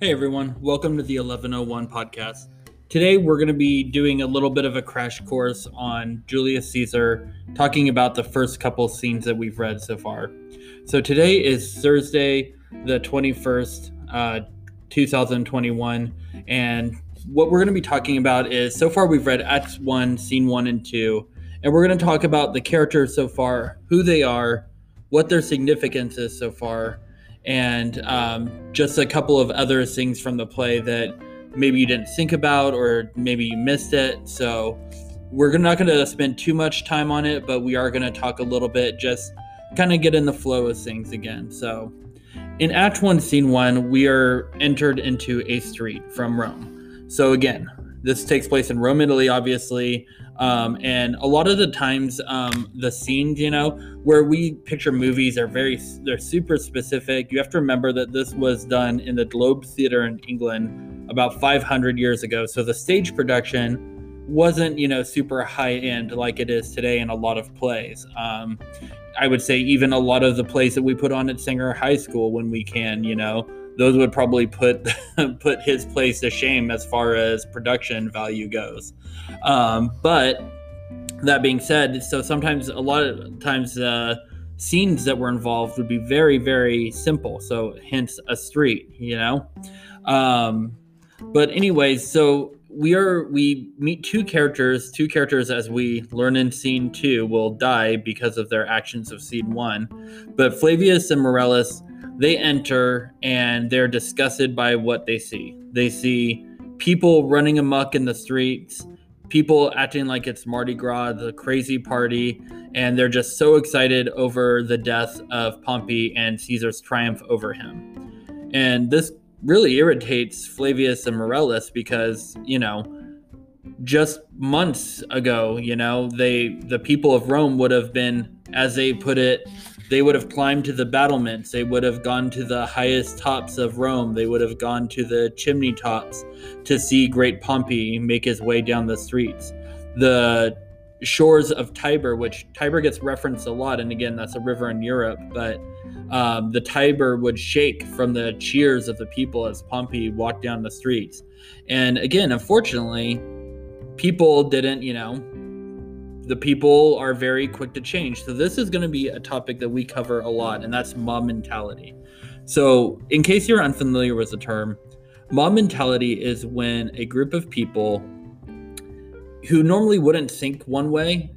Hey everyone, welcome to the 1101 podcast. Today we're going to be doing a little bit of a crash course on Julius Caesar, talking about the first couple scenes that we've read so far. So today is Thursday, the 21st, uh, 2021, and what we're going to be talking about is so far we've read Act 1, Scene 1 and 2, and we're going to talk about the characters so far, who they are, what their significance is so far and um, just a couple of other things from the play that maybe you didn't think about or maybe you missed it. So we're not going to spend too much time on it, but we are going to talk a little bit, just kind of get in the flow of things again. So in Act 1, Scene 1, we are entered into a street from Rome. So again, this takes place in Rome, Italy, obviously. Um, and a lot of the times, um, the scenes, you know, where we picture movies are very, they're super specific. You have to remember that this was done in the Globe Theatre in England about 500 years ago. So the stage production wasn't, you know, super high end like it is today in a lot of plays. Um, I would say even a lot of the plays that we put on at Singer High School when we can, you know, those would probably put put his place to shame as far as production value goes. Um, but that being said, so sometimes a lot of times uh, scenes that were involved would be very very simple. So hence a street, you know. Um, but anyways, so we are we meet two characters. Two characters, as we learn in scene two, will die because of their actions of scene one. But Flavius and Marullus they enter and they're disgusted by what they see. They see people running amok in the streets, people acting like it's Mardi Gras, the crazy party, and they're just so excited over the death of Pompey and Caesar's triumph over him. And this really irritates Flavius and Marullus because, you know, just months ago, you know, they the people of Rome would have been, as they put it, they would have climbed to the battlements. They would have gone to the highest tops of Rome. They would have gone to the chimney tops to see great Pompey make his way down the streets. The shores of Tiber, which Tiber gets referenced a lot, and again, that's a river in Europe, but um, the Tiber would shake from the cheers of the people as Pompey walked down the streets. And again, unfortunately, people didn't, you know, the people are very quick to change. So this is going to be a topic that we cover a lot, and that's mob mentality. So, in case you're unfamiliar with the term, mob mentality is when a group of people who normally wouldn't think one way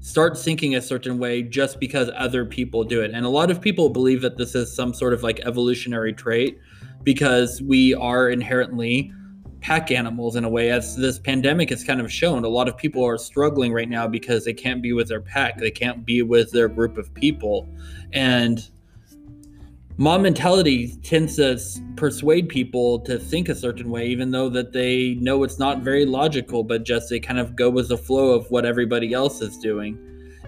start thinking a certain way just because other people do it. And a lot of people believe that this is some sort of like evolutionary trait because we are inherently pack animals in a way as this pandemic has kind of shown. A lot of people are struggling right now because they can't be with their pack they can't be with their group of people. And mob mentality tends to persuade people to think a certain way even though that they know it's not very logical but just they kind of go with the flow of what everybody else is doing.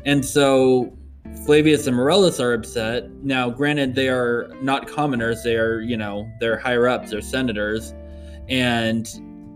And so Flavius and Marullus are upset. Now, granted, they are not commoners; they are, you know, they're higher ups, they're senators, and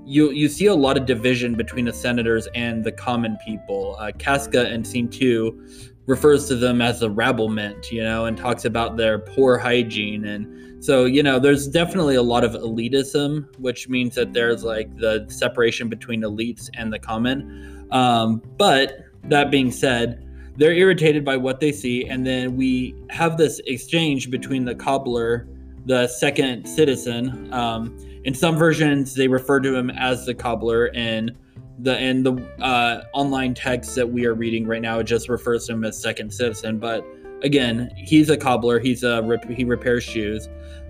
you you see a lot of division between the senators and the common people. Uh, Casca in scene two refers to them as the rabblement, you know, and talks about their poor hygiene. And so, you know, there's definitely a lot of elitism, which means that there's like the separation between elites and the common. Um, but that being said, they're irritated by what they see. And then we have this exchange between the cobbler, the second citizen, um, in some versions they refer to him as the cobbler and the and the uh, online text that we are reading right now just refers to him as second citizen but again he's a cobbler he's a he repairs shoes.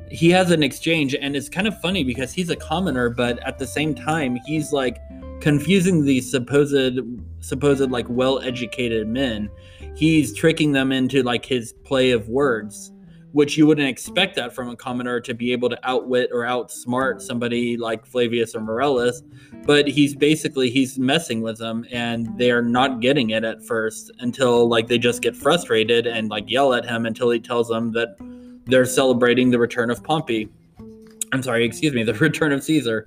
He has an exchange and it's kind of funny because he's a commoner but at the same time he's like confusing these supposed supposed like well educated men. He's tricking them into like his play of words which you wouldn't expect that from a commoner to be able to outwit or outsmart somebody like Flavius or Marullus. But he's basically he's messing with them, and they're not getting it at first until like they just get frustrated and like yell at him until he tells them that they're celebrating the return of Pompey. I'm sorry, excuse me, the return of Caesar.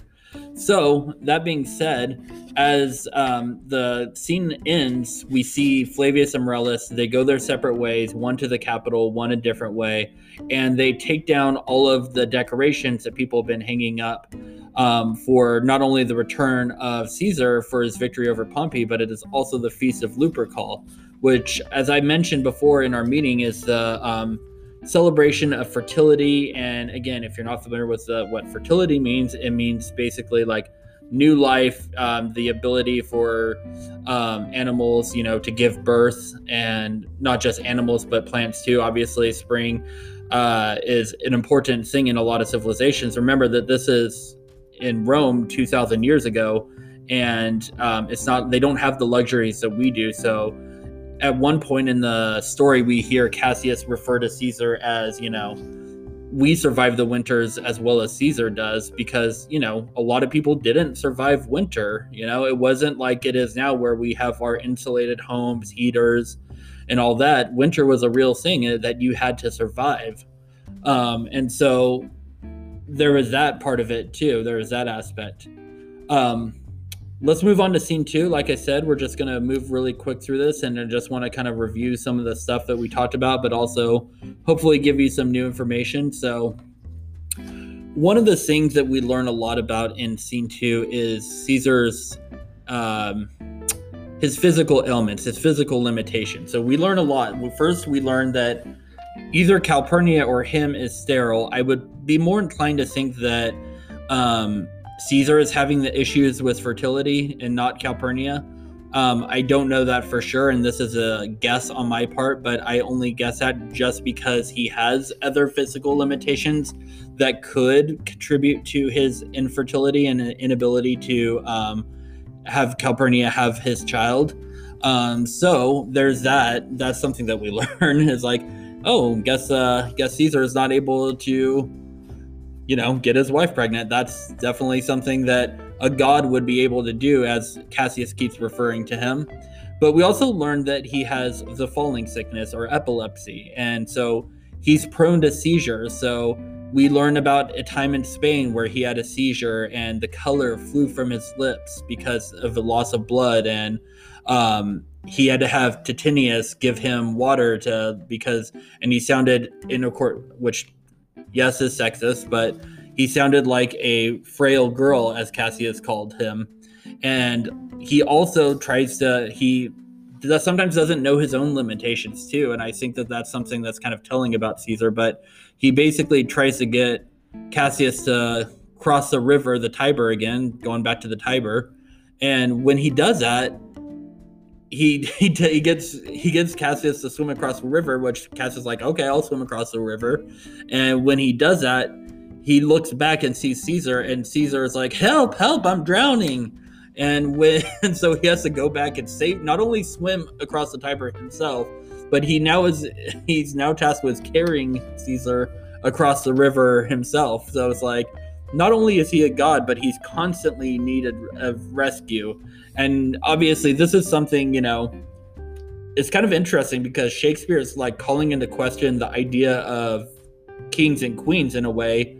So, that being said, as um, the scene ends, we see Flavius and Marullus. They go their separate ways, one to the capital, one a different way, and they take down all of the decorations that people have been hanging up um, for not only the return of Caesar for his victory over Pompey, but it is also the Feast of Lupercal, which, as I mentioned before in our meeting, is the um, celebration of fertility. And again, if you're not familiar with the, what fertility means, it means basically like new life, um, the ability for um, animals, you know, to give birth, and not just animals, but plants too. Obviously, spring uh, is an important thing in a lot of civilizations. Remember that this is in Rome 2,000 years ago, and um, it's not, they don't have the luxuries that we do. So, at one point in the story, we hear Cassius refer to Caesar as, you know, we survive the winters as well as Caesar does because, you know, a lot of people didn't survive winter. You know, it wasn't like it is now where we have our insulated homes, heaters, and all that. Winter was a real thing eh, that you had to survive. Um, and so there was that part of it too. There was that aspect. Um, let's move on to scene two. Like I said, we're just going to move really quick through this and I just want to kind of review some of the stuff that we talked about, but also hopefully give you some new information. So, one of the things that we learn a lot about in scene two is Caesar's. Um, his physical ailments, his physical limitations. So we learn a lot. First, we learn that either Calpurnia or him is sterile. I would be more inclined to think that um, Caesar is having the issues with fertility and not Calpurnia. Um, I don't know that for sure, and this is a guess on my part, but I only guess that just because he has other physical limitations that could contribute to his infertility and inability to um, have Calpurnia have his child. Um, so there's that. That's something that we learn is like, oh, guess uh, guess Caesar is not able to you know, get his wife pregnant. That's definitely something that a god would be able to do, as Cassius keeps referring to him. But we also learned that he has the falling sickness or epilepsy. And so he's prone to seizures. So we learn about a time in Spain where he had a seizure and the color flew from his lips because of the loss of blood. And um, he had to have Titinius give him water to because, and he sounded in a court, which yes, is sexist, but he sounded like a frail girl, as Cassius called him. And he also tries to, he sometimes doesn't know his own limitations too. And I think that that's something that's kind of telling about Caesar. But he basically tries to get Cassius to cross the river, the Tiber again, going back to the Tiber. And when he does that, he he, he gets he gets Cassius to swim across the river, which Cassius is like, okay, I'll swim across the river. And when he does that, he looks back and sees Caesar, and Caesar is like, help, help, I'm drowning. And when and so he has to go back and save not only swim across the Tiber himself, but he now is he's now tasked with carrying Caesar across the river himself. So it's like not only is he a god, but he's constantly needed of rescue. And obviously, this is something, you know, it's kind of interesting because Shakespeare is like calling into question the idea of kings and queens in a way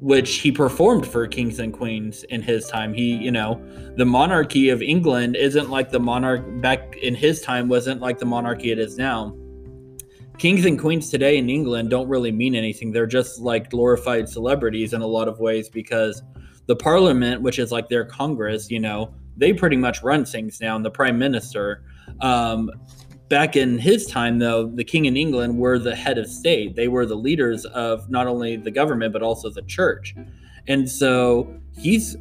which he performed for kings and queens in his time. He, you know, the monarchy of England isn't like the monarch back in his time wasn't like the monarchy it is now. Kings and queens today in England don't really mean anything. They're just like glorified celebrities in a lot of ways because the parliament, which is like their congress, you know, they pretty much run things now. And the prime minister, um, back in his time, though, the king in England were the head of state. They were the leaders of not only the government but also the church. And so he's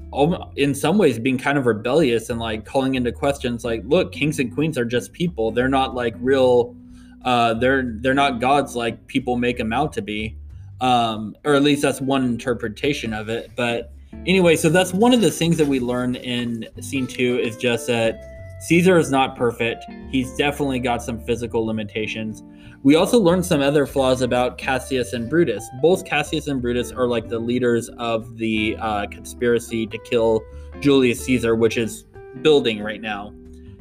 in some ways being kind of rebellious and like calling into questions like, look, kings and queens are just people. They're not like real. Uh, they're they're not gods like people make them out to be. Um, or at least that's one interpretation of it. But anyway, so that's one of the things that we learn in scene two is just that Caesar is not perfect. He's definitely got some physical limitations. We also learned some other flaws about Cassius and Brutus. Both Cassius and Brutus are like the leaders of the uh, conspiracy to kill Julius Caesar, which is building right now.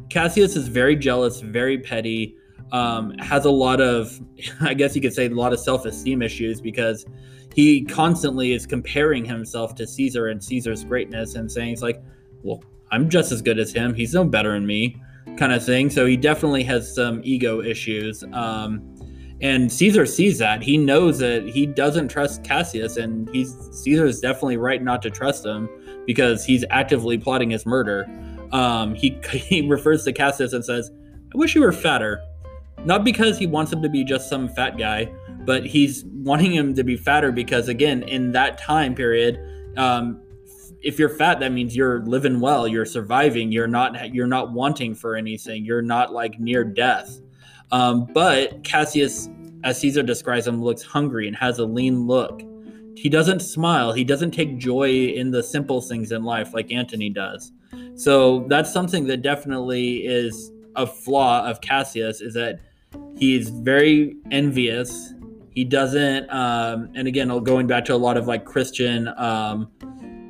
Cassius is very jealous, very petty. Um, has a lot of, I guess you could say, a lot of self esteem issues because he constantly is comparing himself to Caesar and Caesar's greatness and saying, it's like, well, I'm just as good as him. He's no better than me, kind of thing. So he definitely has some ego issues. Um, and Caesar sees that. He knows that he doesn't trust Cassius, and he's Caesar is definitely right not to trust him because he's actively plotting his murder. Um, he he refers to Cassius and says, "I wish you were fatter." Not because he wants him to be just some fat guy, but he's wanting him to be fatter because, again, in that time period, um, if you're fat, that means you're living well, you're surviving, you're not you're not wanting for anything, you're not like near death. Um, but Cassius, as Caesar describes him, looks hungry and has a lean look. He doesn't smile. He doesn't take joy in the simple things in life like Antony does. So that's something that definitely is a flaw of Cassius is that He's very envious. He doesn't, um, and again, going back to a lot of like Christian um,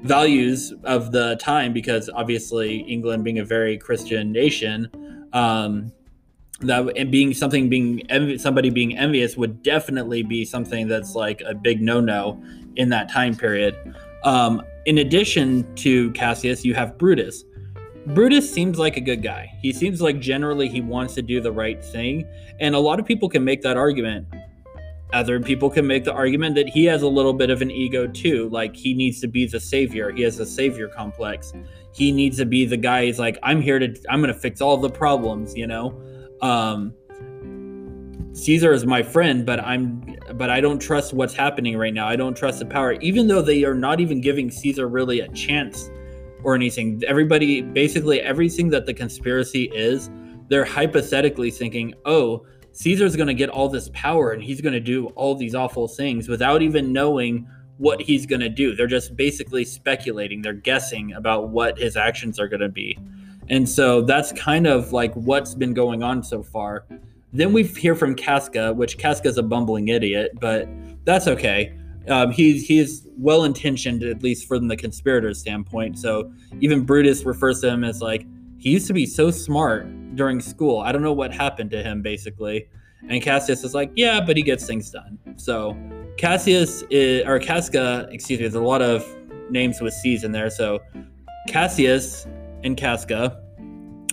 values of the time, because obviously England being a very Christian nation, um, that and being something being somebody being envious would definitely be something that's like a big no-no in that time period. Um, in addition to Cassius, you have Brutus. Brutus seems like a good guy. He seems like generally he wants to do the right thing. And a lot of people can make that argument. Other people can make the argument that he has a little bit of an ego too. Like he needs to be the savior. He has a savior complex. He needs to be the guy He's like, I'm here to, I'm going to fix all the problems, you know? Um, Caesar is my friend, but I'm but I don't trust what's happening right now. I don't trust the power, even though they are not even giving Caesar really a chance or anything. Everybody, basically, everything that the conspiracy is, they're hypothetically thinking, oh, Caesar's going to get all this power and he's going to do all these awful things without even knowing what he's going to do. They're just basically speculating, they're guessing about what his actions are going to be. And so that's kind of like what's been going on so far. Then we hear from Casca, which Casca's a bumbling idiot, but that's okay um, he's he's well intentioned at least from the conspirator standpoint. So even Brutus refers to him as like he used to be so smart during school. I don't know what happened to him basically. And Cassius is like, yeah, but he gets things done. So Cassius is, or Casca, excuse me, there's a lot of names with C's in there. So Cassius and Casca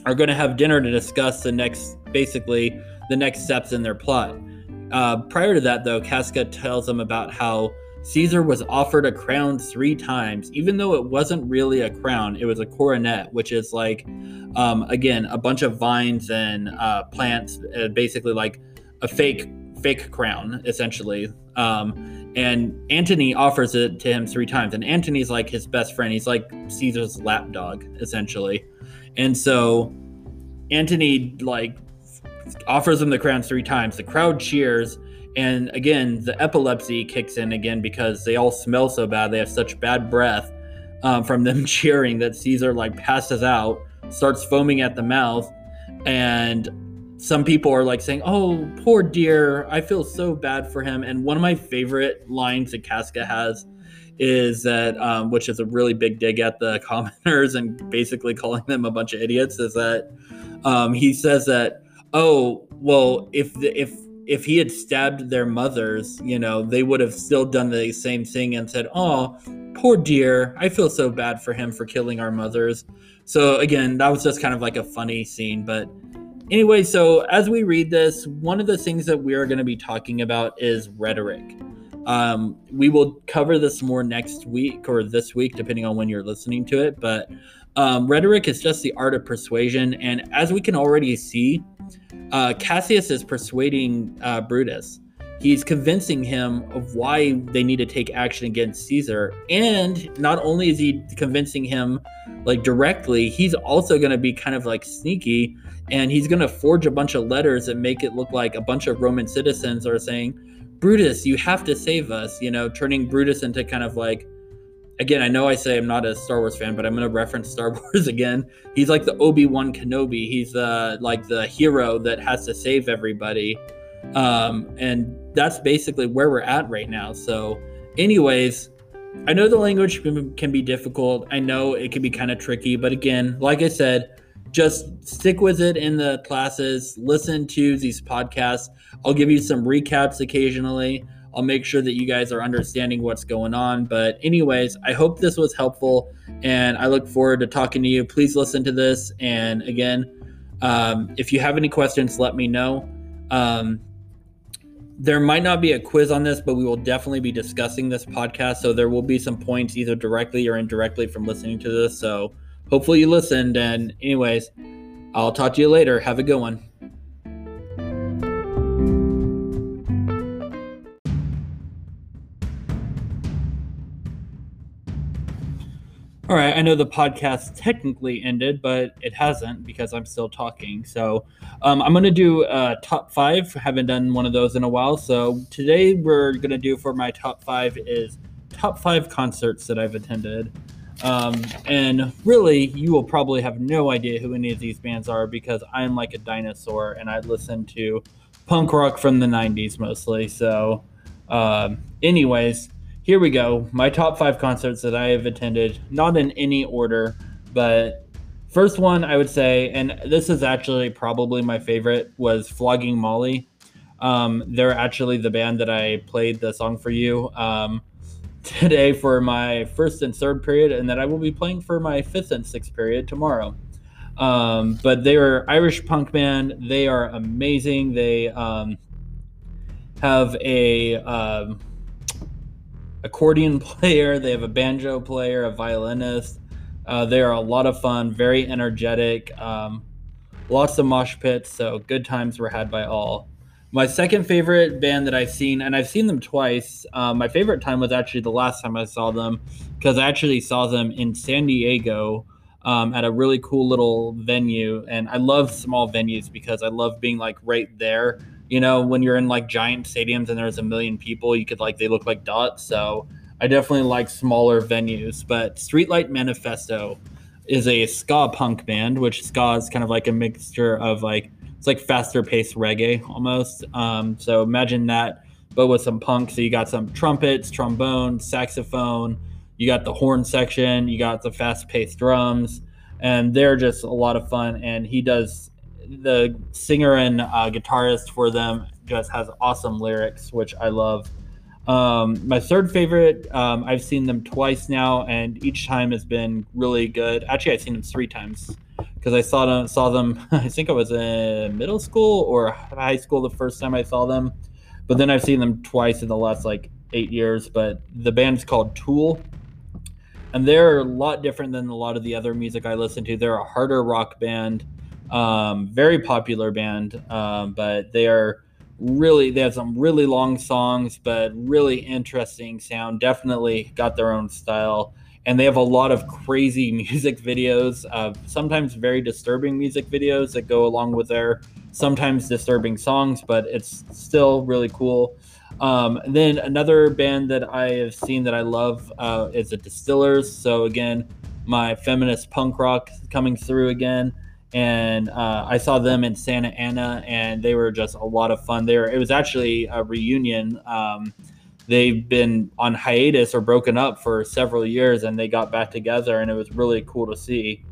are going to have dinner to discuss the next, basically, the next steps in their plot. Uh, prior to that, though, Casca tells them about how Caesar was offered a crown three times, even though it wasn't really a crown. It was a coronet, which is like, um, again, a bunch of vines and uh, plants, uh, basically like a fake fake crown, essentially. Um, and Antony offers it to him three times, and Antony's like his best friend. He's like Caesar's lapdog, essentially. And so Antony like offers him the crown three times. The crowd cheers. And again, the epilepsy kicks in again because they all smell so bad. They have such bad breath um, from them cheering that Caesar like passes out, starts foaming at the mouth. And some people are like saying, Oh, poor dear. I feel so bad for him. And one of my favorite lines that Casca has is that, um, which is a really big dig at the commenters and basically calling them a bunch of idiots, is that um, he says that oh well if the, if if he had stabbed their mothers you know they would have still done the same thing and said oh poor dear i feel so bad for him for killing our mothers. So again that was just kind of like a funny scene but anyway so as we read this one of the things that we are going to be talking about is rhetoric. Um, we will cover this more next week or this week depending on when you're listening to it but um, rhetoric is just the art of persuasion and as we can already see uh, Cassius is persuading uh, Brutus. He's convincing him of why they need to take action against Caesar. And not only is he convincing him like directly, he's also going to be kind of like sneaky and he's going to forge a bunch of letters and make it look like a bunch of Roman citizens are saying, Brutus, you have to save us, you know, turning Brutus into kind of like again, I know I say I'm not a Star Wars fan, but I'm going to reference Star Wars again. He's like the Obi Wan Kenobi. He's uh, like the hero that has to save everybody, um, and that's basically where we're at right now. So, anyways, I know the language can be difficult. I know it can be kind of tricky, but again, like I said, just stick with it in the classes, listen to these podcasts. I'll give you some recaps occasionally. I'll make sure that you guys are understanding what's going on. But, anyways, I hope this was helpful and I look forward to talking to you. Please listen to this. And again, um, if you have any questions, let me know. Um, there might not be a quiz on this, but we will definitely be discussing this podcast. So there will be some points either directly or indirectly from listening to this. So hopefully you listened. And, anyways, I'll talk to you later. Have a good one. All right, I know the podcast technically ended, but it hasn't because I'm still talking. So um, I'm going to do a top five. Haven't done one of those in a while. So today we're going to do for my top five is top five concerts that I've attended. Um, and really, you will probably have no idea who any of these bands are because I'm like a dinosaur and I listen to punk rock from the 90s mostly. So, um, anyways here we go. My top five concerts that I have attended, not in any order, but first one I would say, and this is actually probably my favorite, was Flogging Molly. Um, they're actually the band that I played the song for you um, today for my first and third period, and that I will be playing for my fifth and sixth period tomorrow. Um, but they are Irish punk band. They are amazing. They um, have a um, accordion player, they have a banjo player, a violinist. Uh, they are a lot of fun, very energetic, um, lots of mosh pits, so good times were had by all. My second favorite band that I've seen, and I've seen them twice. Um, my favorite time was actually the last time I saw them because I actually saw them in San Diego um, at a really cool little venue. And I love small venues because I love being like right there you know, when you're in like giant stadiums and there's a million people, you could like they look like dots. So I definitely like smaller venues. But Streetlight Manifesto is a ska punk band, which ska is kind of like a mixture of like it's like faster paced reggae almost. Um, so imagine that, but with some punk. So you got some trumpets, trombone, saxophone. You got the horn section. You got the fast paced drums, and they're just a lot of fun. And he does the singer and uh, guitarist for them just has awesome lyrics, which I love. Um, my third favorite, um, I've seen them twice now, and each time has been really good. Actually, I've seen them three times because I saw them. Saw them. I think I was in middle school or high school the first time I saw them, but then I've seen them twice in the last like eight years. But the band's called Tool, and they're a lot different than a lot of the other music I listen to. They're a harder rock band. Um, very popular band, um, but they are really they have some really long songs, but really interesting sound. Definitely got their own style, and they have a lot of crazy music videos. Uh, sometimes very disturbing music videos that go along with their sometimes disturbing songs, but it's still really cool. Um, then another band that I have seen that I love uh, is the Distillers. So again, my feminist punk rock coming through again and uh, I saw them in Santa Ana, and they were just a lot of fun. There, it was actually a reunion. Um, they've been on hiatus or broken up for several years, and they got back together, and it was really cool to see.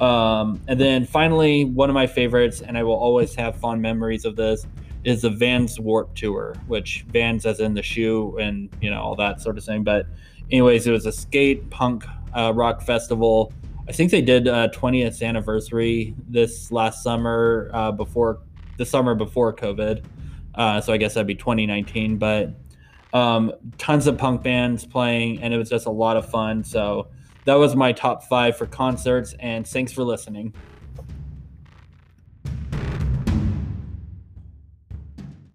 Um, and then finally, one of my favorites, and I will always have fond memories of this, is the Vans Warp Tour, which Vans as in the shoe and you know all that sort of thing. But anyways, it was a skate punk uh, rock festival I think they did a 20th anniversary this last summer uh, before the summer before COVID. Uh, so I guess that'd be 2019. But um, tons of punk bands playing, and it was just a lot of fun. So that was my top five for concerts. And thanks for listening.